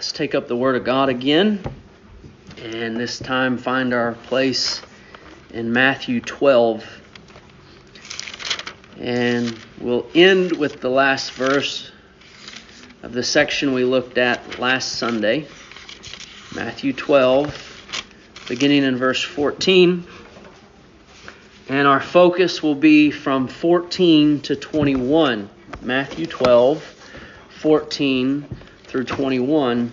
Let's take up the Word of God again, and this time find our place in Matthew 12. And we'll end with the last verse of the section we looked at last Sunday. Matthew 12, beginning in verse 14. And our focus will be from 14 to 21. Matthew 12, 14 through 21.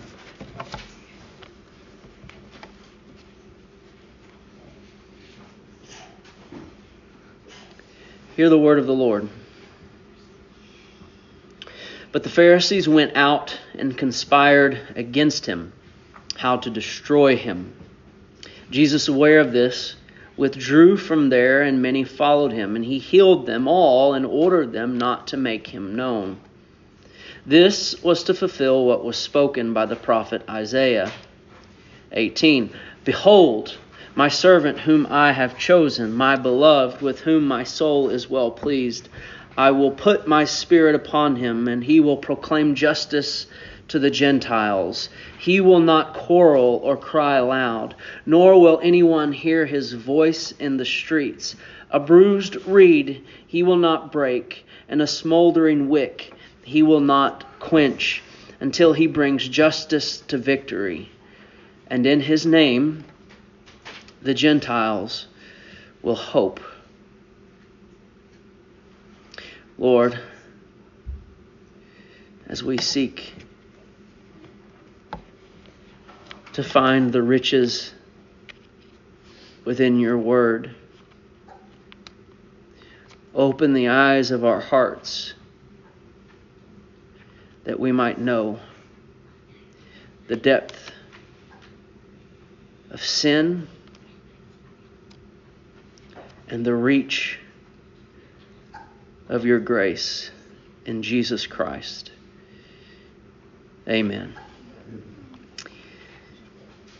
Hear the word of the Lord. But the Pharisees went out and conspired against him, how to destroy him. Jesus, aware of this, withdrew from there, and many followed him, and he healed them all and ordered them not to make him known. This was to fulfill what was spoken by the prophet Isaiah. 18. Behold, my servant whom I have chosen, my beloved, with whom my soul is well pleased. I will put my spirit upon him, and he will proclaim justice to the Gentiles. He will not quarrel or cry aloud, nor will anyone hear his voice in the streets. A bruised reed he will not break, and a smoldering wick he will not quench until he brings justice to victory. And in his name, the Gentiles will hope. Lord, as we seek to find the riches within your word, open the eyes of our hearts that we might know the depth of sin and the reach of your grace in Jesus Christ. Amen.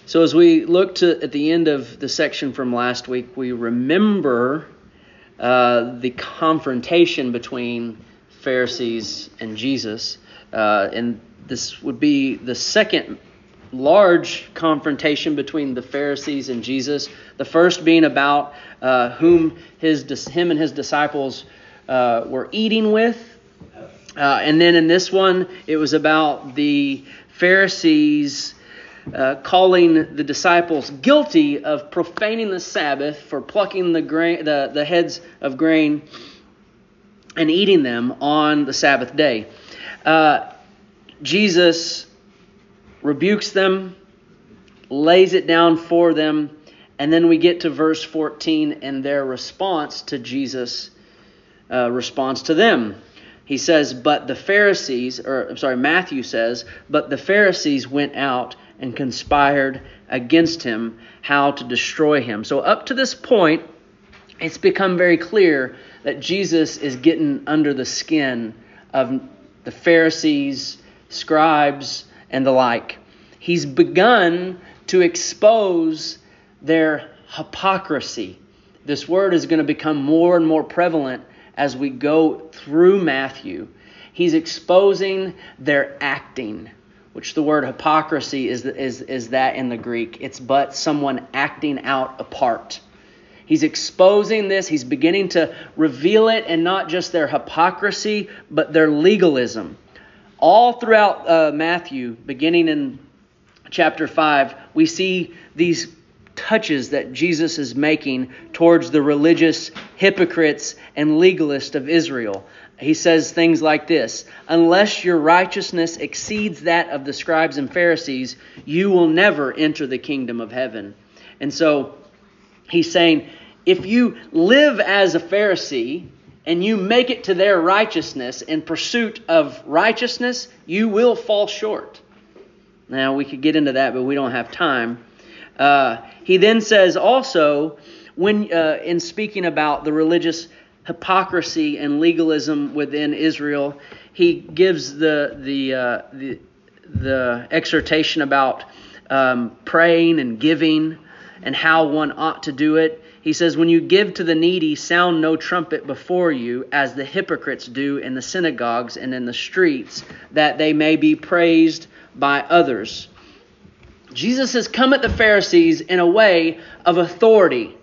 So, as we look to, at the end of the section from last week, we remember uh, the confrontation between Pharisees and Jesus. Uh, and this would be the second large confrontation between the Pharisees and Jesus. The first being about uh, whom his him and his disciples uh, were eating with, uh, and then in this one it was about the Pharisees. Uh, calling the disciples guilty of profaning the Sabbath for plucking the grain, the, the heads of grain and eating them on the Sabbath day. Uh, Jesus rebukes them, lays it down for them, and then we get to verse 14 and their response to Jesus' uh, response to them. He says, But the Pharisees, or I'm sorry, Matthew says, But the Pharisees went out and conspired against him how to destroy him. So up to this point, it's become very clear that Jesus is getting under the skin of the Pharisees, scribes, and the like. He's begun to expose their hypocrisy. This word is going to become more and more prevalent as we go through Matthew. He's exposing their acting, which the word hypocrisy is, is, is that in the Greek. It's but someone acting out a part. He's exposing this. He's beginning to reveal it, and not just their hypocrisy, but their legalism. All throughout uh, Matthew, beginning in chapter 5, we see these touches that Jesus is making towards the religious hypocrites and legalists of Israel. He says things like this Unless your righteousness exceeds that of the scribes and Pharisees, you will never enter the kingdom of heaven. And so he's saying, if you live as a Pharisee and you make it to their righteousness in pursuit of righteousness, you will fall short. Now, we could get into that, but we don't have time. Uh, he then says also, when uh, in speaking about the religious hypocrisy and legalism within Israel, he gives the the uh, the, the exhortation about um, praying and giving and how one ought to do it. He says, When you give to the needy, sound no trumpet before you, as the hypocrites do in the synagogues and in the streets, that they may be praised by others. Jesus has come at the Pharisees in a way of authority,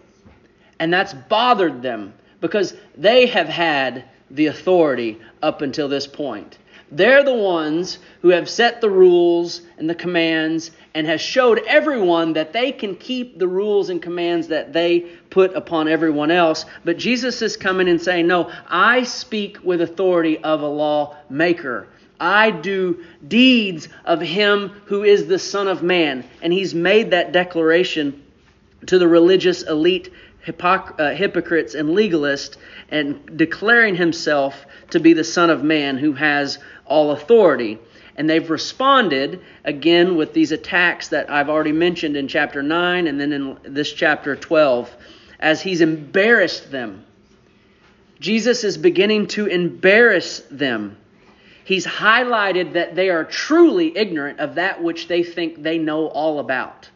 and that's bothered them because they have had the authority up until this point. They're the ones who have set the rules and the commands and has showed everyone that they can keep the rules and commands that they put upon everyone else. But Jesus is coming and saying, No, I speak with authority of a lawmaker. I do deeds of him who is the Son of Man. And he's made that declaration to the religious elite uh, hypocrites and legalists and declaring himself to be the Son of Man who has all authority. And they've responded again with these attacks that I've already mentioned in chapter 9 and then in this chapter 12 as he's embarrassed them. Jesus is beginning to embarrass them. He's highlighted that they are truly ignorant of that which they think they know all about.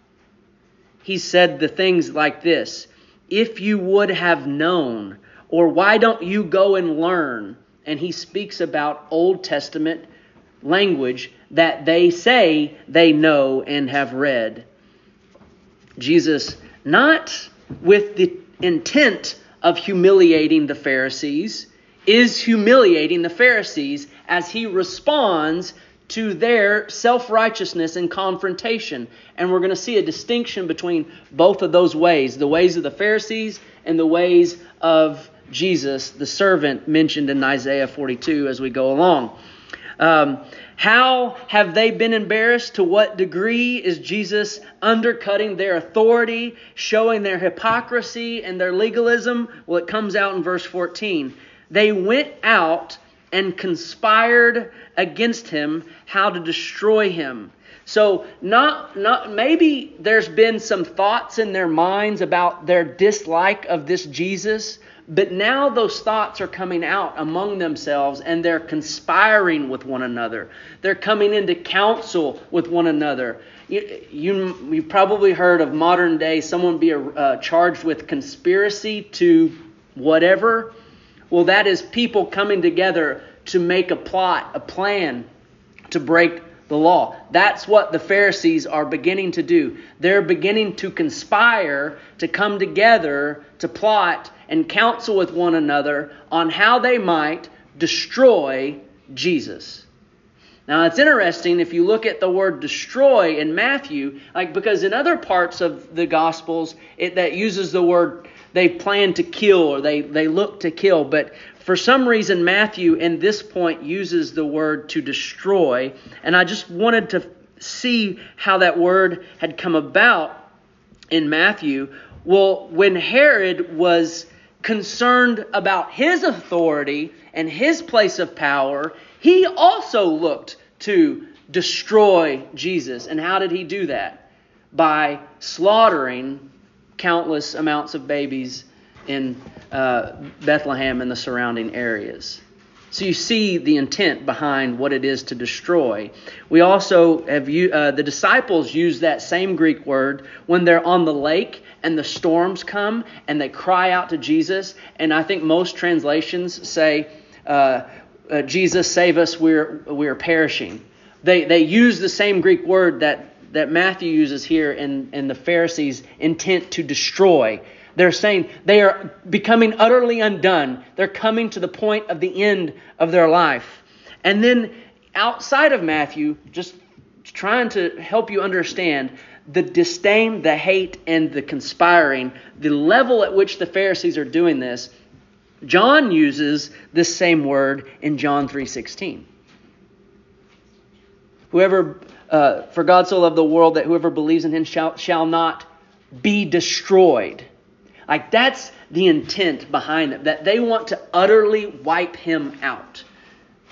He said the things like this If you would have known, or why don't you go and learn? And he speaks about Old Testament language that they say they know and have read. Jesus, not with the intent of humiliating the Pharisees, is humiliating the Pharisees as he responds to their self righteousness and confrontation. And we're going to see a distinction between both of those ways the ways of the Pharisees and the ways of Jesus, the servant mentioned in Isaiah 42 as we go along. Um, how have they been embarrassed? To what degree is Jesus undercutting their authority, showing their hypocrisy and their legalism? Well, it comes out in verse 14. They went out and conspired against him how to destroy him. So not not maybe there's been some thoughts in their minds about their dislike of this Jesus, but now those thoughts are coming out among themselves and they're conspiring with one another. They're coming into counsel with one another. You, you, have probably heard of modern day someone be uh, charged with conspiracy to whatever. Well, that is people coming together to make a plot, a plan to break the law. That's what the Pharisees are beginning to do. They're beginning to conspire to come together to plot and counsel with one another on how they might destroy Jesus. Now it's interesting if you look at the word destroy in Matthew, like because in other parts of the Gospels it that uses the word they plan to kill or they, they look to kill, but for some reason Matthew in this point uses the word to destroy, and I just wanted to see how that word had come about in Matthew. Well, when Herod was concerned about his authority and his place of power, he also looked to destroy Jesus. And how did he do that? By slaughtering countless amounts of babies in uh, Bethlehem and the surrounding areas. So you see the intent behind what it is to destroy. We also have uh, the disciples use that same Greek word when they're on the lake and the storms come and they cry out to Jesus. And I think most translations say, uh, uh, "Jesus, save us! We're we're perishing." They they use the same Greek word that that Matthew uses here in in the Pharisees' intent to destroy. They're saying they are becoming utterly undone. They're coming to the point of the end of their life. And then outside of Matthew, just trying to help you understand the disdain, the hate, and the conspiring, the level at which the Pharisees are doing this, John uses this same word in John 3:16. Whoever, uh, for God so loved the world that whoever believes in him shall, shall not be destroyed. Like that's the intent behind it, that they want to utterly wipe him out.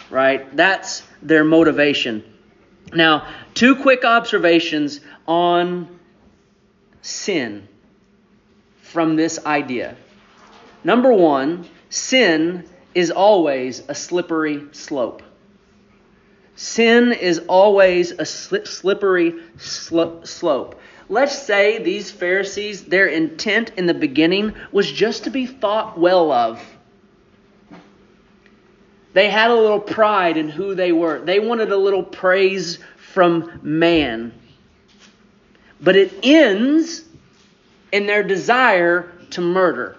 Right? That's their motivation. Now, two quick observations on sin from this idea. Number one, sin is always a slippery slope. Sin is always a slippery slope. Let's say these Pharisees, their intent in the beginning was just to be thought well of. They had a little pride in who they were. They wanted a little praise from man. But it ends in their desire to murder.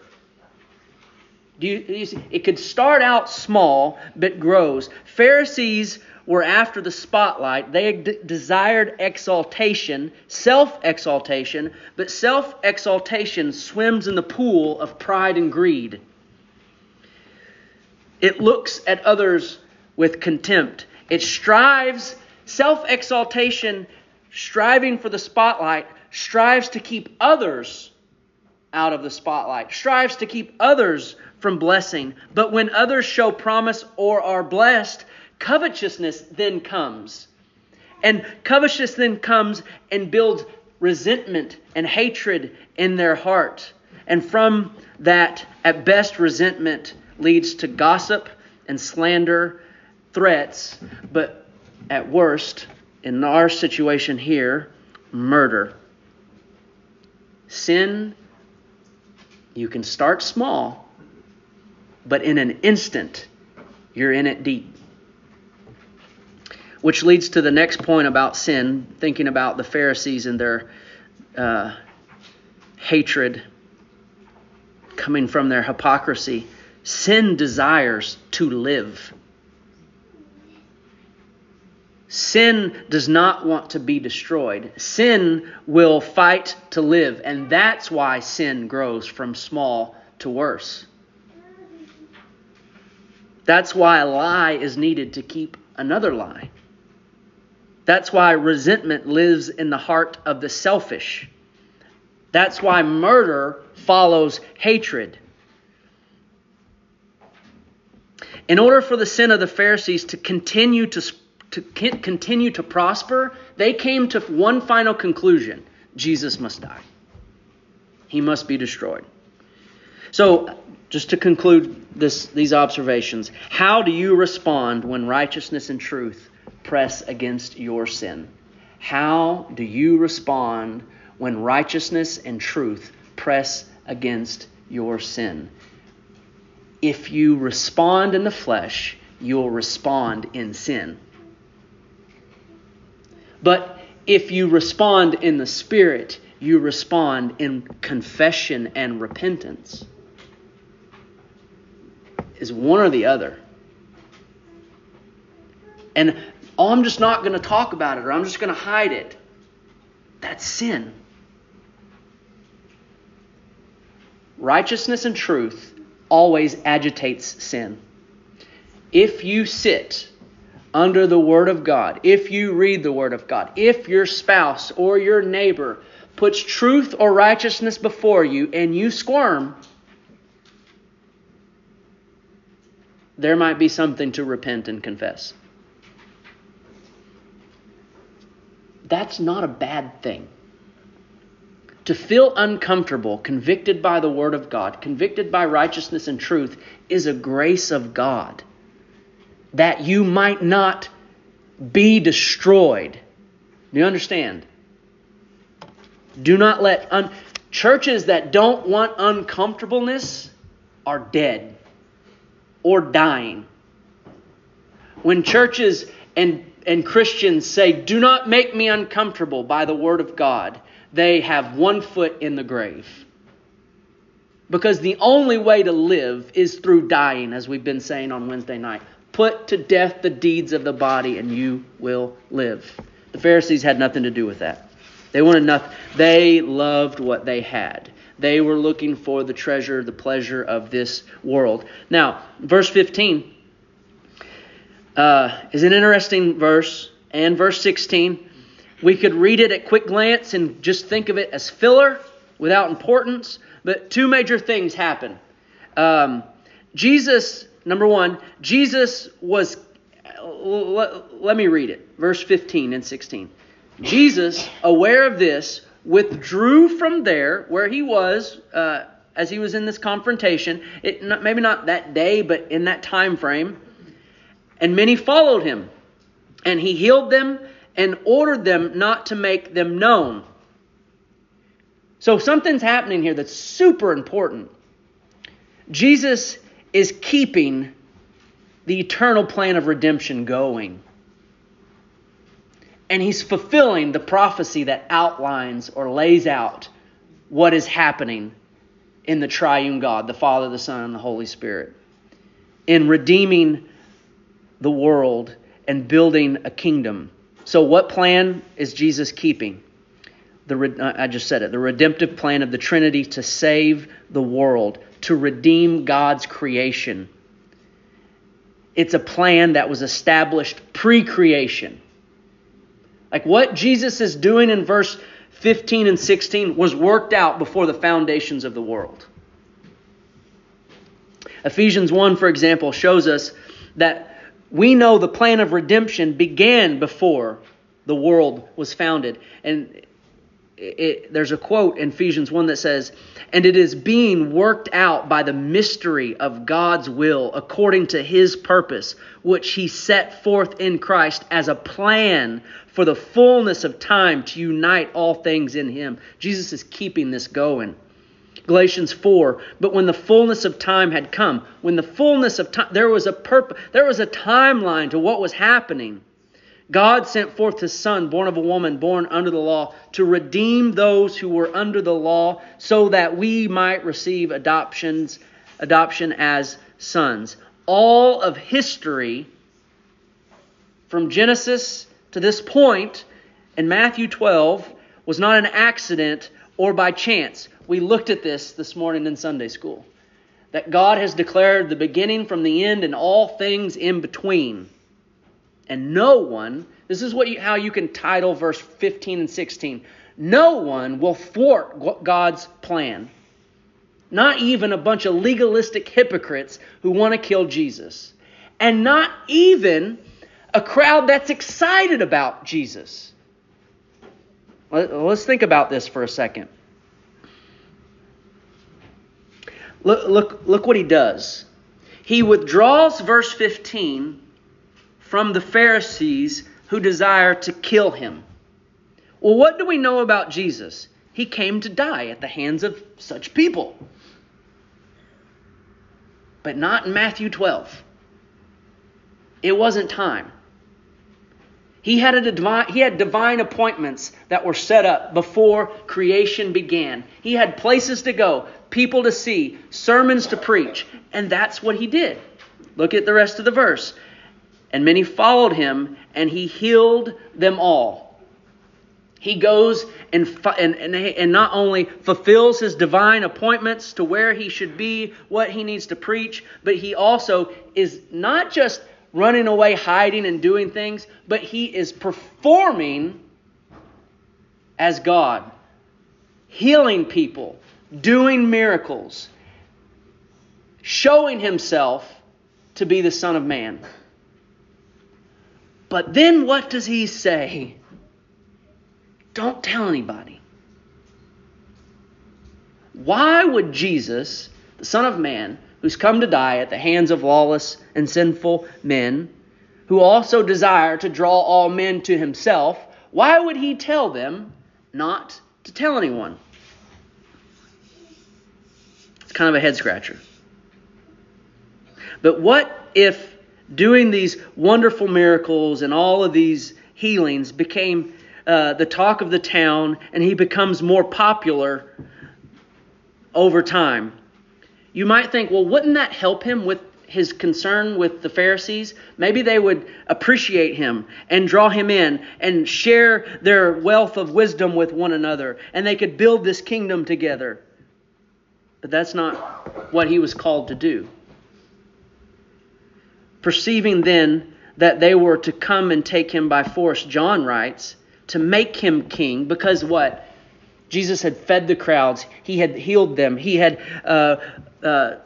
Do you, you see, it could start out small, but grows. Pharisees were after the spotlight. They d- desired exaltation, self exaltation, but self exaltation swims in the pool of pride and greed. It looks at others with contempt. It strives, self exaltation, striving for the spotlight, strives to keep others out of the spotlight, strives to keep others from blessing. But when others show promise or are blessed, covetousness then comes. And covetousness then comes and builds resentment and hatred in their heart. And from that, at best, resentment leads to gossip and slander, threats, but at worst, in our situation here, murder. Sin, you can start small, but in an instant, you're in it deep. Which leads to the next point about sin, thinking about the Pharisees and their uh, hatred coming from their hypocrisy. Sin desires to live. Sin does not want to be destroyed. Sin will fight to live, and that's why sin grows from small to worse. That's why a lie is needed to keep another lie. That's why resentment lives in the heart of the selfish. That's why murder follows hatred. In order for the sin of the Pharisees to continue to, to continue to prosper, they came to one final conclusion Jesus must die. He must be destroyed. So, just to conclude this, these observations, how do you respond when righteousness and truth press against your sin? How do you respond when righteousness and truth press against your sin? if you respond in the flesh, you'll respond in sin. But if you respond in the Spirit, you respond in confession and repentance. Is one or the other. And oh, I'm just not going to talk about it or I'm just going to hide it. That's sin. Righteousness and truth always agitates sin. If you sit under the Word of God, if you read the Word of God, if your spouse or your neighbor puts truth or righteousness before you and you squirm, there might be something to repent and confess. That's not a bad thing. To feel uncomfortable, convicted by the Word of God, convicted by righteousness and truth, is a grace of God. That you might not be destroyed. Do you understand? Do not let un- churches that don't want uncomfortableness are dead or dying. When churches and, and Christians say, Do not make me uncomfortable by the Word of God, they have one foot in the grave. Because the only way to live is through dying, as we've been saying on Wednesday night. Put to death the deeds of the body, and you will live. The Pharisees had nothing to do with that. They wanted nothing. They loved what they had. They were looking for the treasure, the pleasure of this world. Now, verse 15 uh, is an interesting verse, and verse 16 we could read it at quick glance and just think of it as filler without importance, but two major things happen. Um, Jesus, number one, Jesus was, let, let me read it, verse 15 and 16. Jesus, aware of this, withdrew from there where he was uh, as he was in this confrontation. It, not, maybe not that day, but in that time frame. And many followed him. And he healed them and ordered them not to make them known. So something's happening here that's super important. Jesus is keeping the eternal plan of redemption going. And he's fulfilling the prophecy that outlines or lays out what is happening in the triune God, the Father, the Son, and the Holy Spirit, in redeeming the world and building a kingdom. So, what plan is Jesus keeping? The, uh, I just said it the redemptive plan of the Trinity to save the world, to redeem God's creation. It's a plan that was established pre creation. Like what Jesus is doing in verse 15 and 16 was worked out before the foundations of the world. Ephesians 1, for example, shows us that we know the plan of redemption began before the world was founded. And it, there's a quote in Ephesians 1 that says, And it is being worked out by the mystery of God's will according to his purpose, which he set forth in Christ as a plan for the fullness of time to unite all things in him. Jesus is keeping this going. Galatians 4, but when the fullness of time had come, when the fullness of time, there was a purpose, there was a timeline to what was happening. God sent forth his son, born of a woman, born under the law, to redeem those who were under the law, so that we might receive adoptions, adoption as sons. All of history, from Genesis to this point in Matthew 12, was not an accident or by chance. We looked at this this morning in Sunday school. That God has declared the beginning from the end and all things in between and no one, this is what you, how you can title verse 15 and 16. No one will thwart God's plan. Not even a bunch of legalistic hypocrites who want to kill Jesus. And not even a crowd that's excited about Jesus. Let's think about this for a second. Look, look, look what he does. He withdraws verse 15 from the Pharisees who desire to kill him. Well, what do we know about Jesus? He came to die at the hands of such people. But not in Matthew 12. It wasn't time. He had, a divine, he had divine appointments that were set up before creation began. He had places to go, people to see, sermons to preach, and that's what he did. Look at the rest of the verse. And many followed him, and he healed them all. He goes and, and, and, and not only fulfills his divine appointments to where he should be, what he needs to preach, but he also is not just running away, hiding, and doing things, but he is performing as God, healing people, doing miracles, showing himself to be the Son of Man. But then what does he say? Don't tell anybody. Why would Jesus, the Son of Man, who's come to die at the hands of lawless and sinful men, who also desire to draw all men to himself, why would he tell them not to tell anyone? It's kind of a head scratcher. But what if doing these wonderful miracles and all of these healings became uh, the talk of the town, and he becomes more popular over time. You might think, well, wouldn't that help him with his concern with the Pharisees? Maybe they would appreciate him and draw him in and share their wealth of wisdom with one another, and they could build this kingdom together. But that's not what he was called to do. Perceiving then that they were to come and take him by force, John writes, to make him king, because what? Jesus had fed the crowds, he had healed them, he had uh, uh,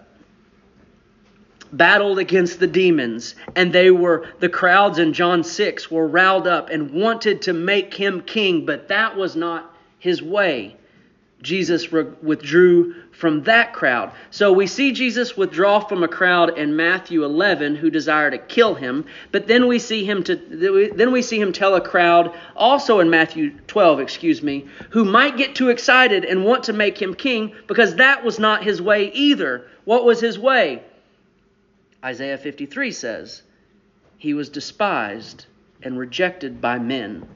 battled against the demons, and they were, the crowds in John 6 were riled up and wanted to make him king, but that was not his way. Jesus withdrew from that crowd. So we see Jesus withdraw from a crowd in Matthew 11 who desire to kill him, but then we see him to then we see him tell a crowd also in Matthew 12, excuse me, who might get too excited and want to make him king because that was not his way either. What was his way? Isaiah 53 says, "He was despised and rejected by men,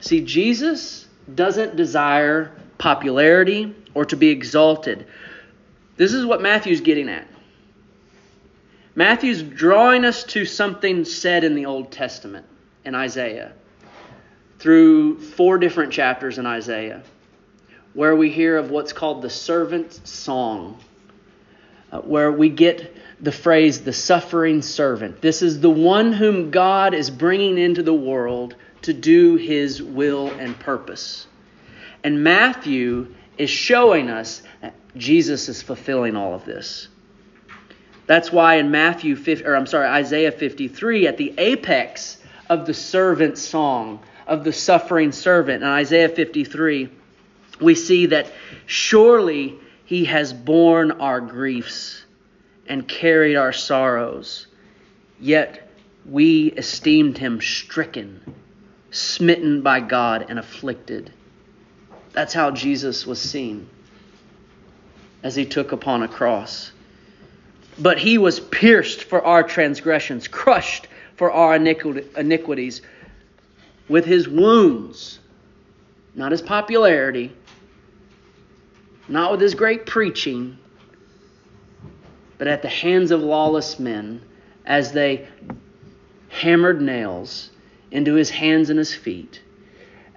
See, Jesus doesn't desire popularity or to be exalted. This is what Matthew's getting at. Matthew's drawing us to something said in the Old Testament in Isaiah through four different chapters in Isaiah where we hear of what's called the servant's song, uh, where we get the phrase the suffering servant. This is the one whom God is bringing into the world to do his will and purpose. And Matthew is showing us that Jesus is fulfilling all of this. That's why in Matthew 50, or I'm sorry, Isaiah 53 at the apex of the servant song of the suffering servant in Isaiah 53 we see that surely he has borne our griefs and carried our sorrows, yet we esteemed him stricken, smitten by God, and afflicted. That's how Jesus was seen as he took upon a cross. But he was pierced for our transgressions, crushed for our iniquities. With his wounds, not his popularity, not with his great preaching, but at the hands of lawless men as they hammered nails into his hands and his feet,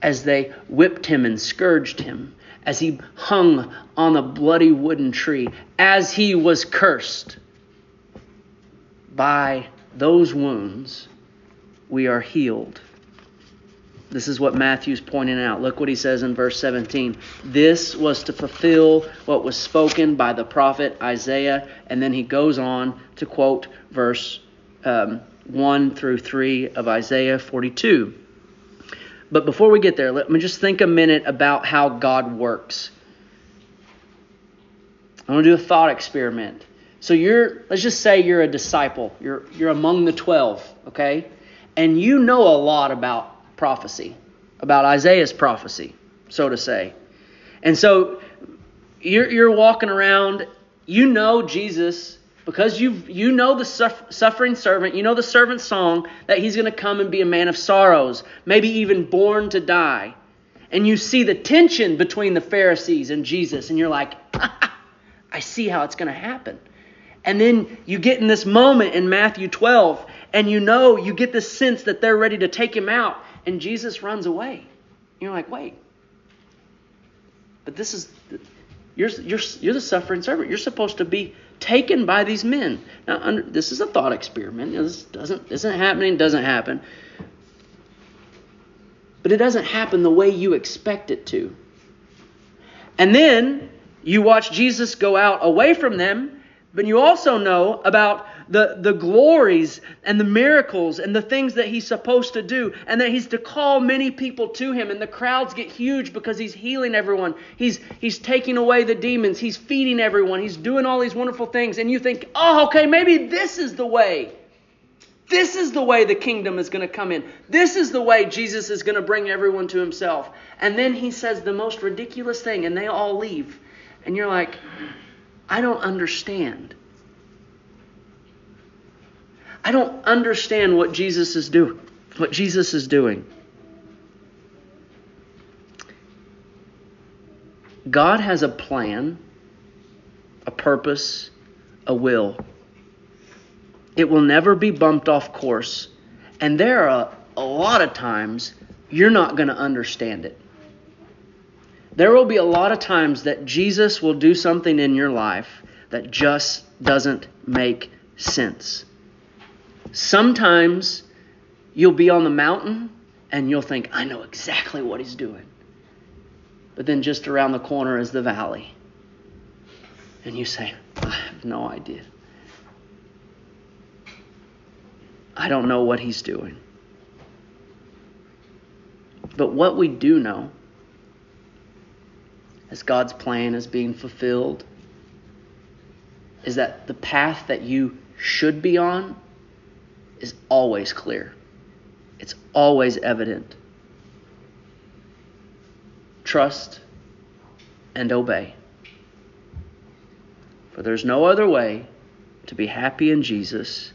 as they whipped him and scourged him, as he hung on a bloody wooden tree, as he was cursed. By those wounds, we are healed. This is what Matthew's pointing out. Look what he says in verse 17. This was to fulfill what was spoken by the prophet Isaiah. And then he goes on to quote verse um, 1 through 3 of Isaiah 42. But before we get there, let me just think a minute about how God works. I want to do a thought experiment. So you're, let's just say you're a disciple. You're, you're among the 12, okay? And you know a lot about prophecy, about Isaiah's prophecy, so to say. And so you're, you're walking around, you know Jesus because you you know the suffering servant, you know the servant's song that he's going to come and be a man of sorrows, maybe even born to die. And you see the tension between the Pharisees and Jesus, and you're like, I see how it's going to happen. And then you get in this moment in Matthew 12, and you know, you get this sense that they're ready to take him out and Jesus runs away. You're like, wait. But this is, you're, you're, you're the suffering servant. You're supposed to be taken by these men. Now, under, this is a thought experiment. This doesn't, isn't happening, doesn't happen. But it doesn't happen the way you expect it to. And then you watch Jesus go out away from them, but you also know about the, the glories and the miracles and the things that he's supposed to do, and that he's to call many people to him. And the crowds get huge because he's healing everyone. He's, he's taking away the demons. He's feeding everyone. He's doing all these wonderful things. And you think, oh, okay, maybe this is the way. This is the way the kingdom is going to come in. This is the way Jesus is going to bring everyone to himself. And then he says the most ridiculous thing, and they all leave. And you're like, I don't understand. I don't understand what Jesus is doing. What Jesus is doing. God has a plan, a purpose, a will. It will never be bumped off course. And there are a, a lot of times you're not going to understand it. There will be a lot of times that Jesus will do something in your life that just doesn't make sense. Sometimes you'll be on the mountain and you'll think, I know exactly what he's doing. But then just around the corner is the valley. And you say, I have no idea. I don't know what he's doing. But what we do know, as God's plan is being fulfilled, is that the path that you should be on is always clear, it's always evident. Trust and obey. For there's no other way to be happy in Jesus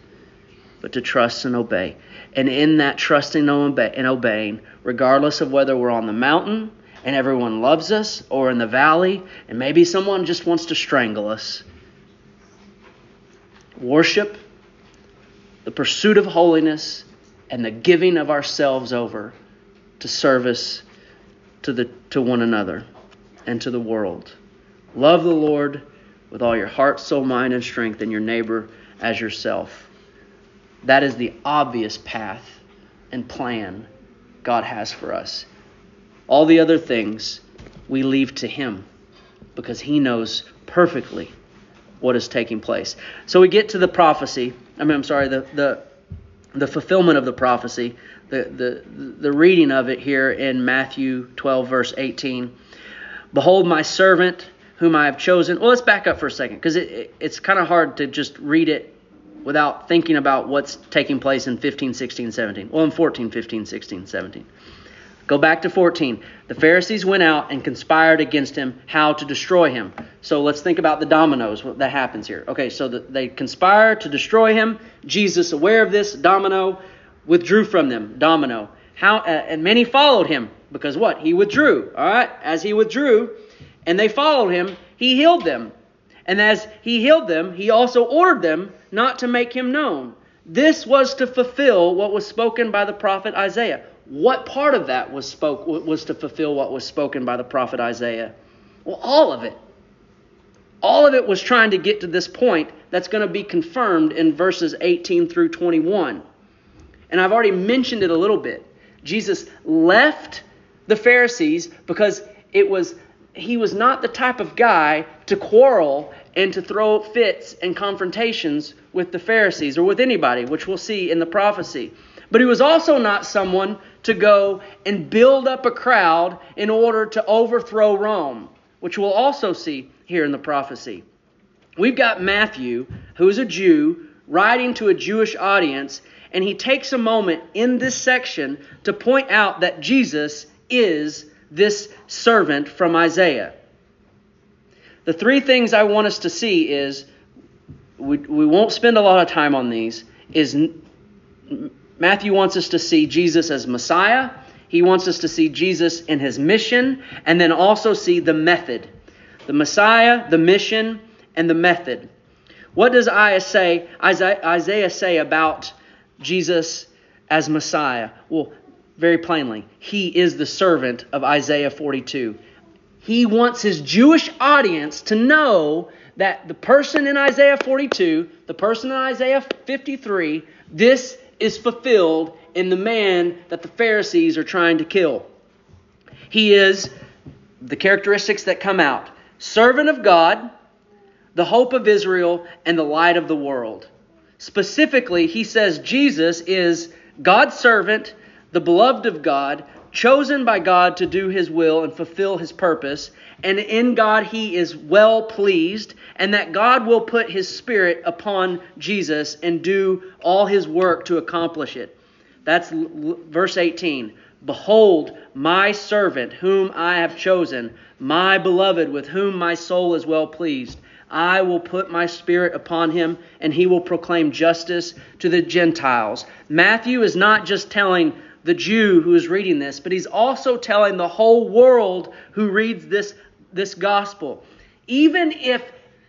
but to trust and obey. And in that trusting and obeying, regardless of whether we're on the mountain and everyone loves us or in the valley and maybe someone just wants to strangle us, worship, the pursuit of holiness, and the giving of ourselves over to service to, the, to one another and to the world. Love the Lord with all your heart, soul, mind, and strength, and your neighbor as yourself. That is the obvious path and plan God has for us. All the other things we leave to Him because He knows perfectly what is taking place. So we get to the prophecy. I mean, I'm sorry, the, the, the fulfillment of the prophecy, the, the, the reading of it here in Matthew 12, verse 18. Behold, my servant whom I have chosen. Well, let's back up for a second because it, it, it's kind of hard to just read it without thinking about what's taking place in 15, 16, 17. Well, in 14, 15, 16, 17. Go back to 14. The Pharisees went out and conspired against him how to destroy him. So let's think about the dominoes that happens here. Okay, so the, they conspire to destroy him. Jesus, aware of this, domino, withdrew from them. Domino. How uh, and many followed him because what? He withdrew. All right? As he withdrew and they followed him, he healed them. And as he healed them, he also ordered them not to make him known. This was to fulfill what was spoken by the prophet Isaiah. What part of that was spoke was to fulfill what was spoken by the prophet Isaiah? Well, all of it. All of it was trying to get to this point that's going to be confirmed in verses 18 through 21. And I've already mentioned it a little bit. Jesus left the Pharisees because it was he was not the type of guy to quarrel and to throw fits and confrontations with the Pharisees or with anybody, which we'll see in the prophecy. But he was also not someone to go and build up a crowd in order to overthrow Rome, which we'll also see here in the prophecy. We've got Matthew, who's a Jew, writing to a Jewish audience, and he takes a moment in this section to point out that Jesus is this servant from Isaiah. The three things I want us to see is we, we won't spend a lot of time on these is Matthew wants us to see Jesus as Messiah. He wants us to see Jesus in his mission and then also see the method. The Messiah, the mission, and the method. What does Isaiah say, about Jesus as Messiah? Well, very plainly, he is the servant of Isaiah 42. He wants his Jewish audience to know that the person in Isaiah 42, the person in Isaiah 53, this is fulfilled in the man that the Pharisees are trying to kill. He is the characteristics that come out servant of God, the hope of Israel, and the light of the world. Specifically, he says Jesus is God's servant, the beloved of God, chosen by God to do his will and fulfill his purpose, and in God he is well pleased, and that God will put his spirit upon Jesus and do all his work to accomplish it. That's verse 18. Behold, my servant, whom I have chosen, my beloved, with whom my soul is well pleased. I will put my spirit upon him, and he will proclaim justice to the Gentiles. Matthew is not just telling the Jew who is reading this, but he's also telling the whole world who reads this, this gospel. Even if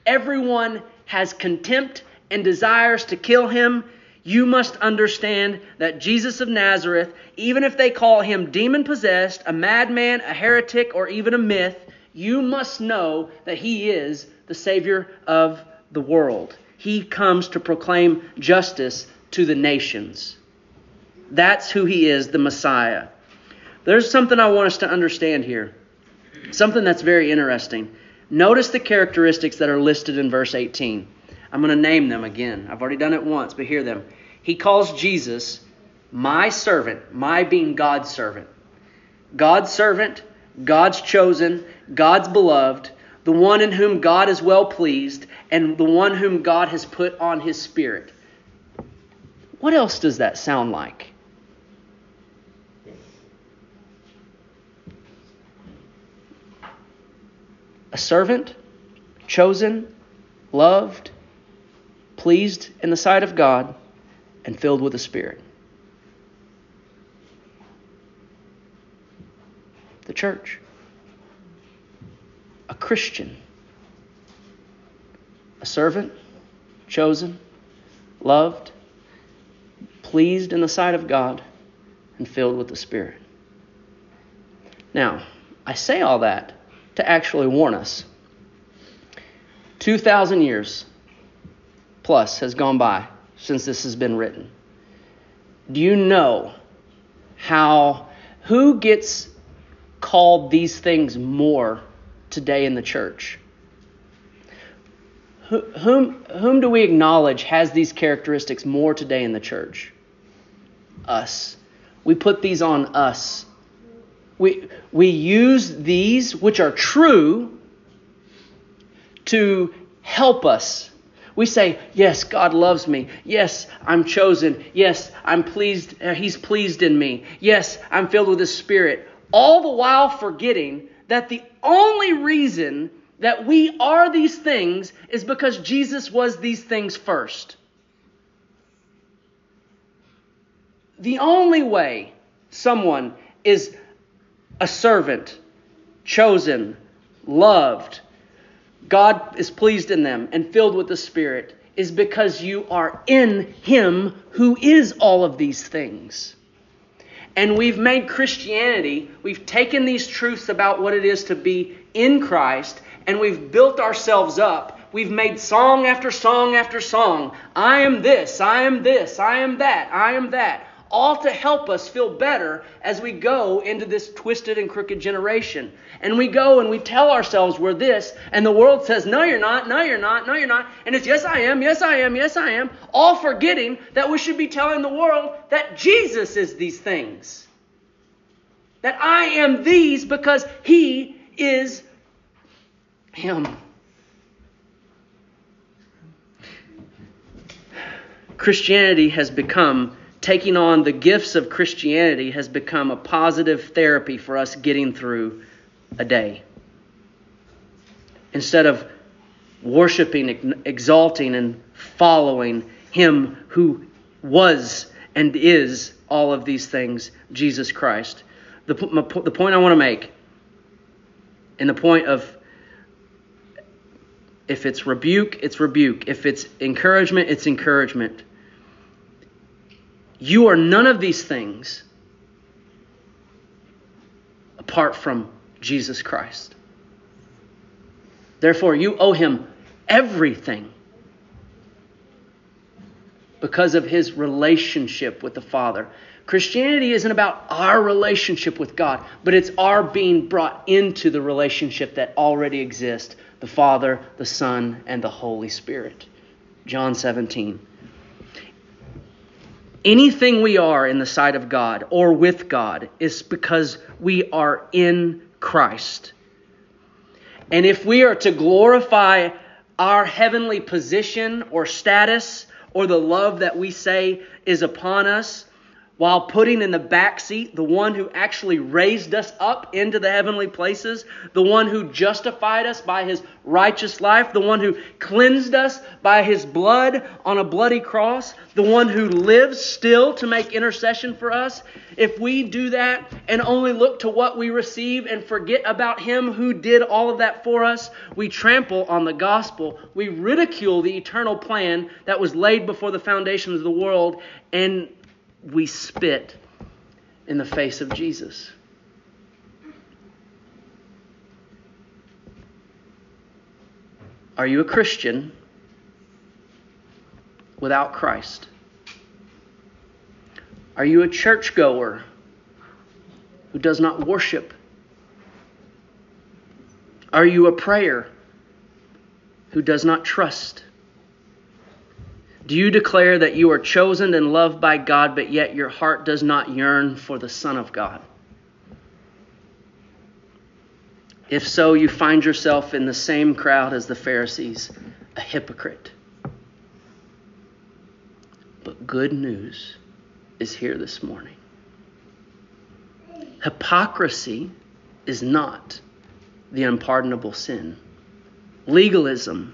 everyone has contempt and desires to kill him, you must understand that Jesus of Nazareth, even if they call him demon possessed, a madman, a heretic, or even a myth, you must know that he is the Savior of the world. He comes to proclaim justice to the nations. That's who he is, the Messiah. There's something I want us to understand here. Something that's very interesting. Notice the characteristics that are listed in verse 18. I'm going to name them again. I've already done it once, but hear them. He calls Jesus my servant, my being God's servant. God's servant, God's chosen, God's beloved, the one in whom God is well pleased, and the one whom God has put on his spirit. What else does that sound like? Servant, chosen, loved, pleased in the sight of God, and filled with the Spirit? The church. A Christian. A servant, chosen, loved, pleased in the sight of God, and filled with the Spirit. Now, I say all that to actually warn us. 2,000 years plus has gone by since this has been written. Do you know how, who gets called these things more today in the church? Whom, whom do we acknowledge has these characteristics more today in the church? Us. We put these on us. We, we use these, which are true, to help us. We say, Yes, God loves me. Yes, I'm chosen. Yes, I'm pleased. Uh, he's pleased in me. Yes, I'm filled with His Spirit. All the while forgetting that the only reason that we are these things is because Jesus was these things first. The only way someone is a servant, chosen, loved, God is pleased in them and filled with the Spirit is because you are in Him who is all of these things. And we've made Christianity, we've taken these truths about what it is to be in Christ and we've built ourselves up. We've made song after song after song. I am this, I am this, I am that, I am that. All to help us feel better as we go into this twisted and crooked generation. And we go and we tell ourselves we're this, and the world says, No, you're not, no, you're not, no, you're not. And it's, Yes, I am, yes, I am, yes, I am. All forgetting that we should be telling the world that Jesus is these things. That I am these because He is him. Christianity has become, taking on the gifts of Christianity has become a positive therapy for us getting through a day. Instead of worshiping, exalting, and following Him who was and is all of these things, Jesus Christ. The, the point I want to make, and the point of if it's rebuke, it's rebuke. If it's encouragement, it's encouragement. You are none of these things apart from Jesus Christ. Therefore, you owe him everything because of his relationship with the Father. Christianity isn't about our relationship with God, but it's our being brought into the relationship that already exists the Father, the Son, and the Holy Spirit. John 17. Anything we are in the sight of God or with God is because we are in Christ. And if we are to glorify our heavenly position or status or the love that we say is upon us, while putting in the back seat the one who actually raised us up into the heavenly places, the one who justified us by his righteous life, the one who cleansed us by his blood on a bloody cross, the one who lives still to make intercession for us. If we do that and only look to what we receive and forget about him who did all of that for us, we trample on the gospel. We ridicule the eternal plan that was laid before the foundations of the world and we spit in the face of Jesus. Are you a Christian without Christ? Are you a churchgoer who does not worship? Are you a prayer who does not trust? Do you declare that you are chosen and loved by God, but yet your heart does not yearn for the Son of God? If so, you find yourself in the same crowd as the Pharisees, a hypocrite. But good news is here this morning. Hypocrisy is not the unpardonable sin. Legalism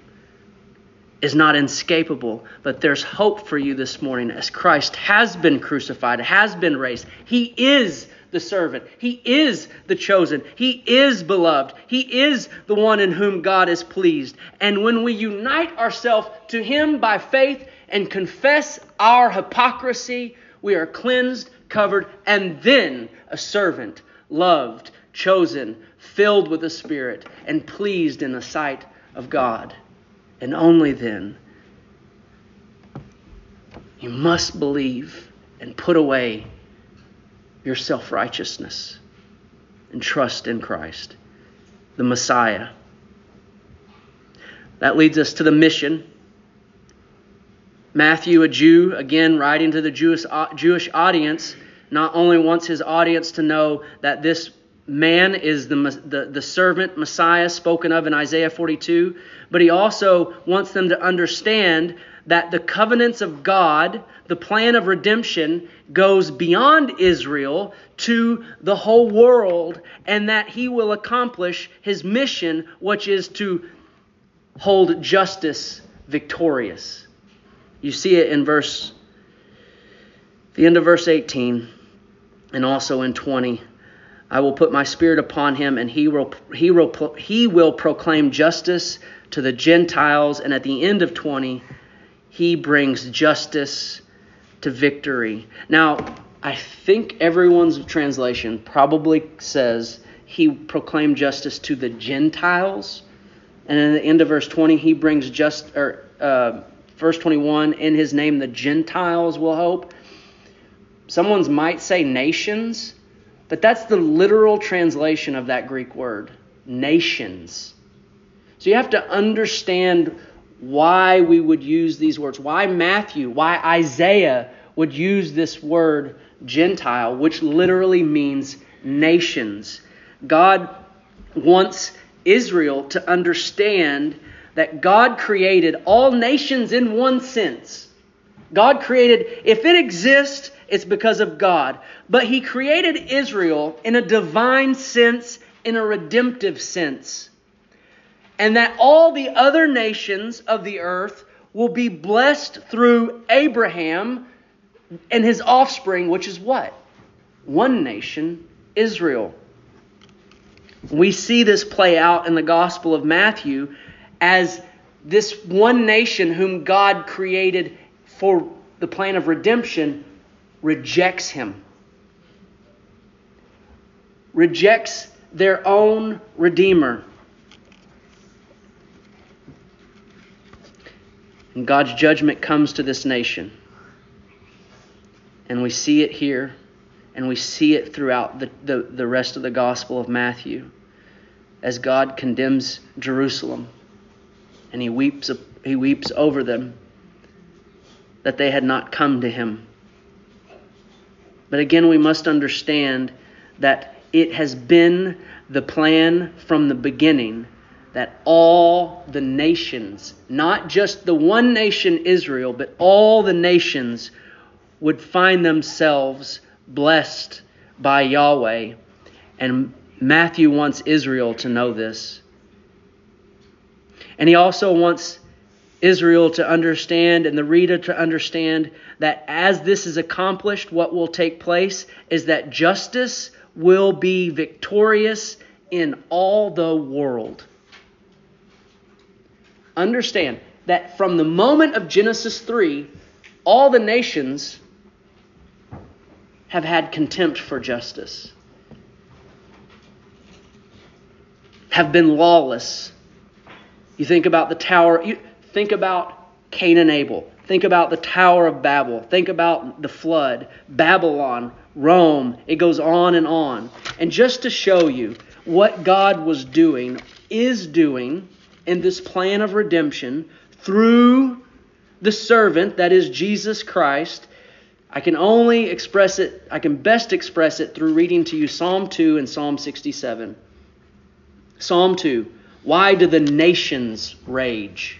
is not inescapable, but there's hope for you this morning as Christ has been crucified, has been raised. He is the servant. He is the chosen. He is beloved. He is the one in whom God is pleased. And when we unite ourselves to Him by faith and confess our hypocrisy, we are cleansed, covered, and then a servant, loved, chosen, filled with the Spirit, and pleased in the sight of God. And only then you must believe and put away your self righteousness and trust in Christ, the Messiah. That leads us to the mission. Matthew, a Jew, again writing to the Jewish, uh, Jewish audience, not only wants his audience to know that this man is the, the, the servant Messiah spoken of in Isaiah 42, but he also wants them to understand that the covenants of God, the plan of redemption, goes beyond Israel to the whole world, and that he will accomplish his mission, which is to hold justice victorious. You see it in verse the end of verse 18 and also in 20. I will put my spirit upon him and he will he will he will proclaim justice to the Gentiles and at the end of 20 he brings justice to victory. Now, I think everyone's translation probably says he proclaimed justice to the Gentiles. And in the end of verse 20, he brings just, or uh, verse 21, in his name the Gentiles will hope. Someone's might say nations, but that's the literal translation of that Greek word nations. So you have to understand why we would use these words, why Matthew, why Isaiah would use this word Gentile, which literally means nations. God wants Israel to understand that God created all nations in one sense. God created, if it exists, it's because of God. But He created Israel in a divine sense, in a redemptive sense and that all the other nations of the earth will be blessed through Abraham and his offspring, which is what? One nation, Israel. We see this play out in the Gospel of Matthew as this one nation whom God created for the plan of redemption rejects him, rejects their own Redeemer. And God's judgment comes to this nation. And we see it here, and we see it throughout the, the, the rest of the Gospel of Matthew as God condemns Jerusalem. And he weeps, he weeps over them that they had not come to him. But again, we must understand that it has been the plan from the beginning that all the nations, not just the one nation Israel, but all the nations would find themselves blessed by Yahweh. And Matthew wants Israel to know this. And he also wants Israel to understand and the reader to understand that as this is accomplished, what will take place is that justice will be victorious in all the world understand that from the moment of Genesis 3, all the nations have had contempt for justice, have been lawless. You think about the tower, you think about Cain and Abel. Think about the Tower of Babel. Think about the flood, Babylon, Rome. It goes on and on. And just to show you what God was doing, is doing, in this plan of redemption through the servant, that is Jesus Christ. I can only express it, I can best express it through reading to you Psalm 2 and Psalm 67. Psalm 2 Why do the nations rage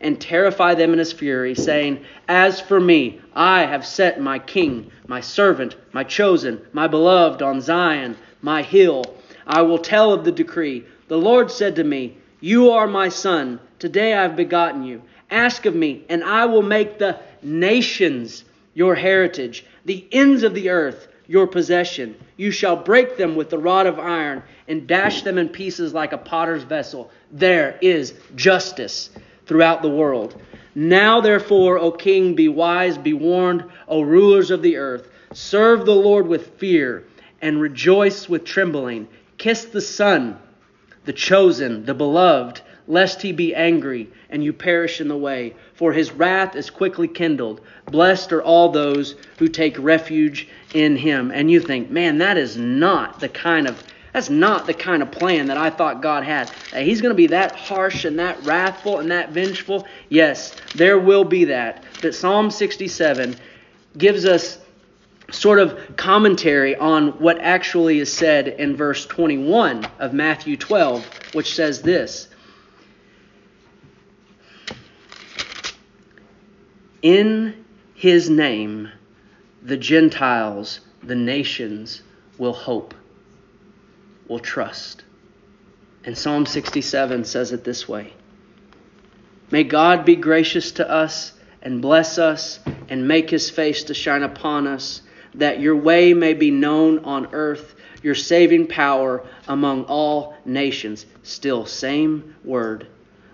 and terrify them in his fury, saying, As for me, I have set my king, my servant, my chosen, my beloved on Zion, my hill. I will tell of the decree. The Lord said to me, You are my son. Today I have begotten you. Ask of me, and I will make the nations your heritage, the ends of the earth your possession. You shall break them with the rod of iron and dash them in pieces like a potter's vessel. There is justice throughout the world. Now, therefore, O king, be wise, be warned, O rulers of the earth. Serve the Lord with fear and rejoice with trembling. Kiss the Son, the chosen, the beloved, lest he be angry and you perish in the way, for his wrath is quickly kindled. Blessed are all those who take refuge in him. And you think, man, that is not the kind of that's not the kind of plan that I thought God had. That he's going to be that harsh and that wrathful and that vengeful. Yes, there will be that. But Psalm 67 gives us sort of commentary on what actually is said in verse 21 of Matthew 12, which says this In his name, the Gentiles, the nations, will hope, will trust. And Psalm 67 says it this way May God be gracious to us and bless us and make his face to shine upon us, that your way may be known on earth, your saving power among all nations. Still, same word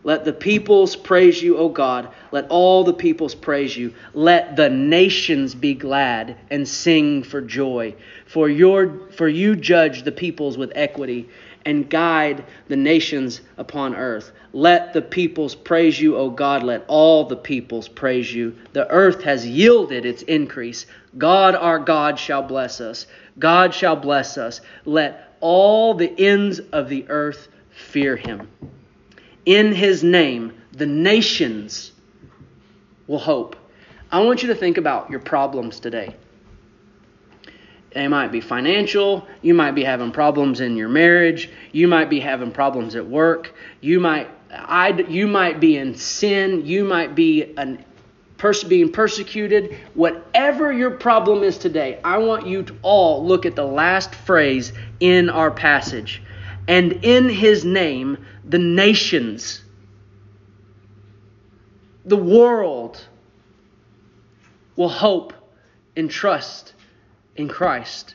let the peoples praise you, O God. Let all the peoples praise you. Let the nations be glad and sing for joy. For, your, for you judge the peoples with equity and guide the nations upon earth. Let the peoples praise you, O God. Let all the peoples praise you. The earth has yielded its increase. God our God shall bless us. God shall bless us. Let all the ends of the earth fear him in his name, the nations will hope. I want you to think about your problems today. They might be financial. You might be having problems in your marriage. You might be having problems at work. You might, I, you might be in sin. You might be an, pers- being persecuted. Whatever your problem is today, I want you to all look at the last phrase in our passage. And in his name, the nations, the world will hope and trust in Christ.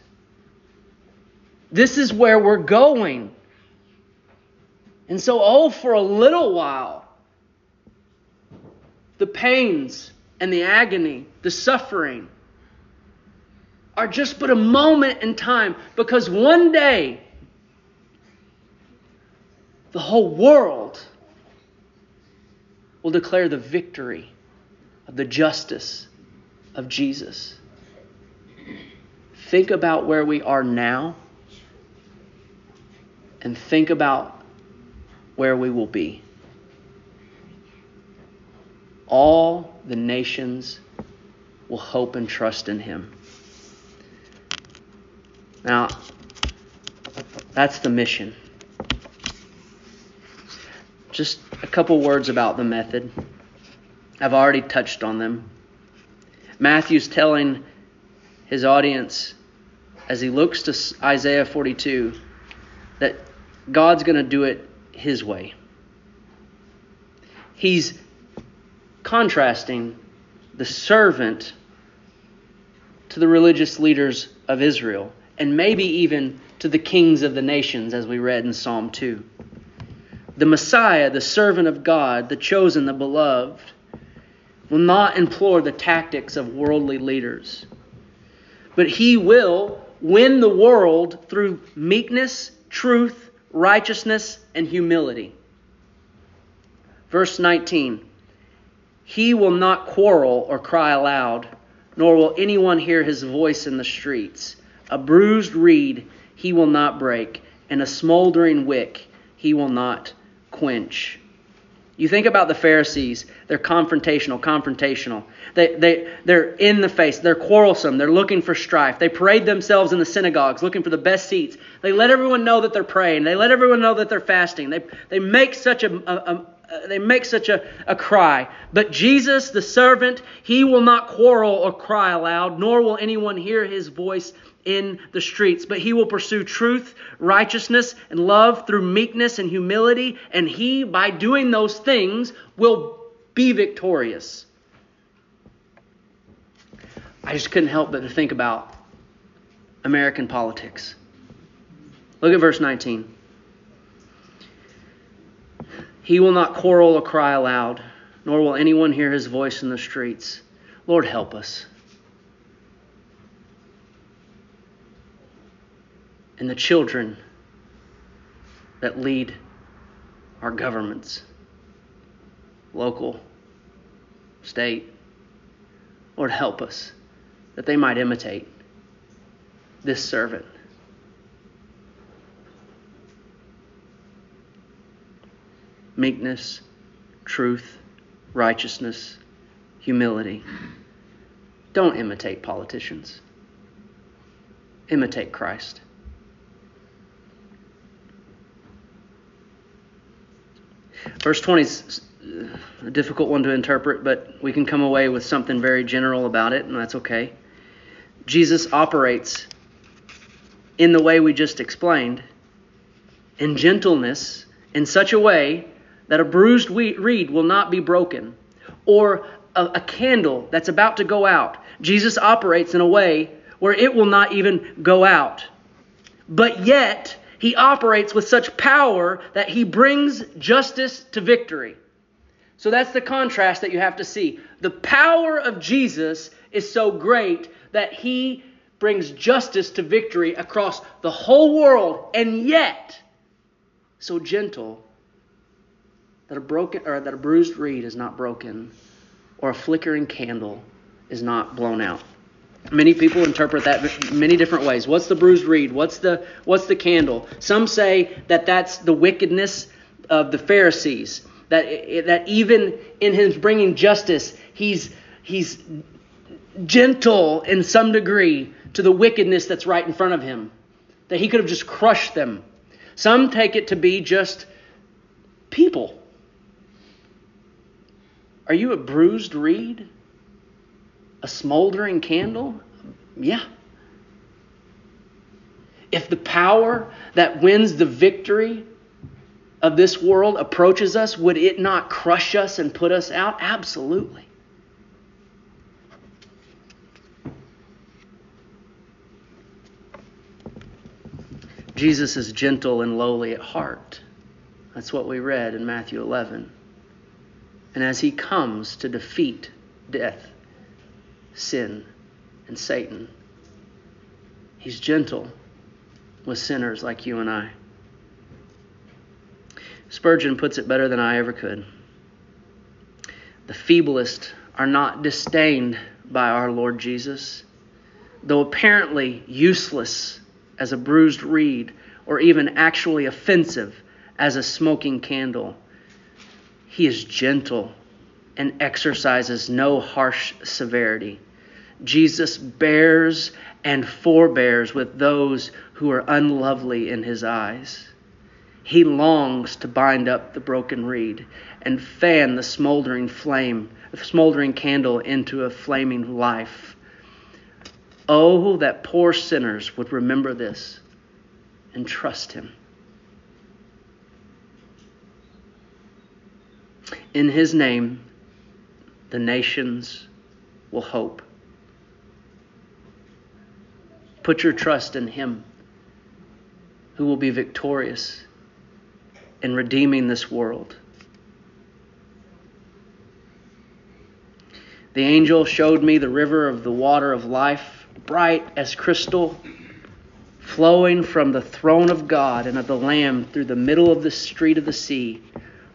This is where we're going. And so, oh, for a little while, the pains and the agony, the suffering, are just but a moment in time because one day the whole world will declare the victory of the justice of Jesus. Think about where we are now and think about where we will be. All the nations will hope and trust in him. Now, that's the mission. Just a couple words about the method. I've already touched on them. Matthew's telling his audience as he looks to Isaiah 42 that God's going to do it his way. He's contrasting the servant to the religious leaders of Israel, and maybe even to the kings of the nations, as we read in Psalm 2 the Messiah, the servant of God, the chosen, the beloved, will not implore the tactics of worldly leaders, but he will win the world through meekness, truth, righteousness, and humility. Verse 19 He will not quarrel or cry aloud, nor will anyone hear his voice in the streets. A bruised reed he will not break, and a smoldering wick he will not quench. You think about the Pharisees, they're confrontational, confrontational. They, they, they're in the face, they're quarrelsome, they're looking for strife. They parade themselves in the synagogues looking for the best seats. They let everyone know that they're praying, they let everyone know that they're fasting. They, they make such a, a, a they make such a, a cry. But Jesus, the servant, he will not quarrel or cry aloud, nor will anyone hear his voice in the streets, but he will pursue truth, righteousness, and love through meekness and humility, and he, by doing those things, will be victorious. I just couldn't help but to think about American politics. Look at verse 19. He will not quarrel or cry aloud, nor will anyone hear his voice in the streets. Lord, help us. And the children that lead our governments, local, state. Lord, help us that they might imitate this servant. Meekness, truth, righteousness, humility. Don't imitate politicians. Imitate Christ. Verse 20 is a difficult one to interpret, but we can come away with something very general about it, and that's okay. Jesus operates in the way we just explained, in gentleness, in such a way that a bruised reed will not be broken, or a, a candle that's about to go out. Jesus operates in a way where it will not even go out. But yet, he operates with such power that he brings justice to victory. So that's the contrast that you have to see. The power of Jesus is so great that he brings justice to victory across the whole world, and yet so gentle that a broken or that a bruised reed is not broken, or a flickering candle is not blown out. Many people interpret that many different ways. What's the bruised reed? What's the what's the candle? Some say that that's the wickedness of the Pharisees. That that even in his bringing justice, he's he's gentle in some degree to the wickedness that's right in front of him. That he could have just crushed them. Some take it to be just people. Are you a bruised reed? A smoldering candle? Yeah. If the power that wins the victory of this world approaches us, would it not crush us and put us out? Absolutely. Jesus is gentle and lowly at heart. That's what we read in Matthew 11. And as he comes to defeat death, sin and Satan. He's gentle with sinners like you and I. Spurgeon puts it better than I ever could. The feeblest are not disdained by our Lord Jesus, though apparently useless as a bruised reed or even actually offensive as a smoking candle. He is gentle and exercises no harsh severity. Jesus bears and forbears with those who are unlovely in his eyes. He longs to bind up the broken reed and fan the smoldering flame, the smoldering candle into a flaming life. Oh, that poor sinners would remember this and trust him. In his name, the nations will hope. Put your trust in Him who will be victorious in redeeming this world. The angel showed me the river of the water of life, bright as crystal, flowing from the throne of God and of the Lamb through the middle of the street of the sea.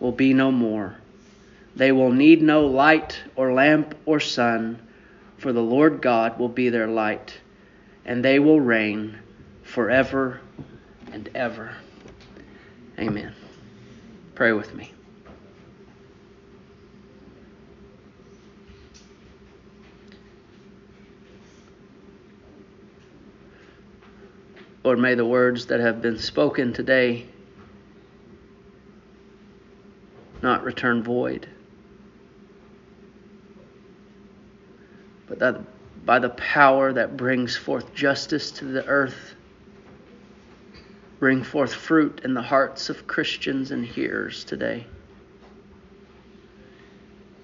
will be no more. They will need no light or lamp or sun, for the Lord God will be their light, and they will reign forever and ever. Amen. Pray with me. Lord, may the words that have been spoken today not return void, but that by the power that brings forth justice to the earth, bring forth fruit in the hearts of Christians and hearers today.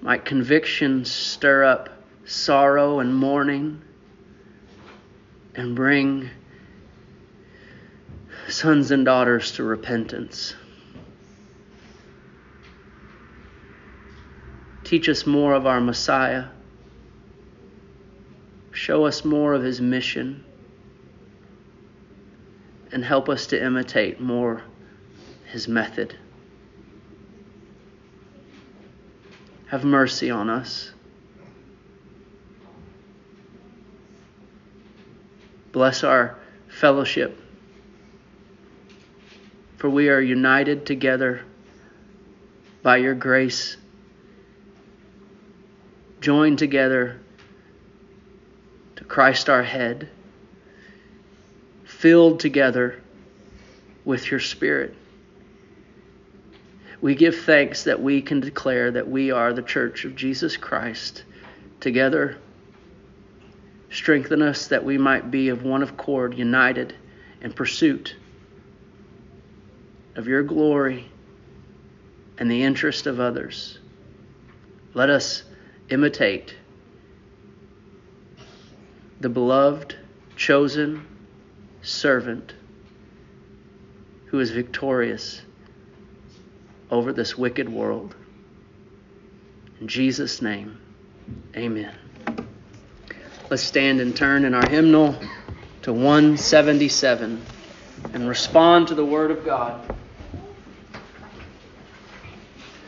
Might convictions stir up sorrow and mourning and bring sons and daughters to repentance. Teach us more of our Messiah. Show us more of his mission and help us to imitate more his method. Have mercy on us. Bless our fellowship, for we are united together by your grace, joined together to Christ our head filled together with your Spirit. We give thanks that we can declare that we are the church of Jesus Christ together. Strengthen us that we might be of one accord, united in pursuit of your glory and the interest of others. Let us imitate the beloved, chosen, servant who is victorious over this wicked world. In Jesus' name, amen. Let's stand and turn in our hymnal to 177 and respond to the Word of God.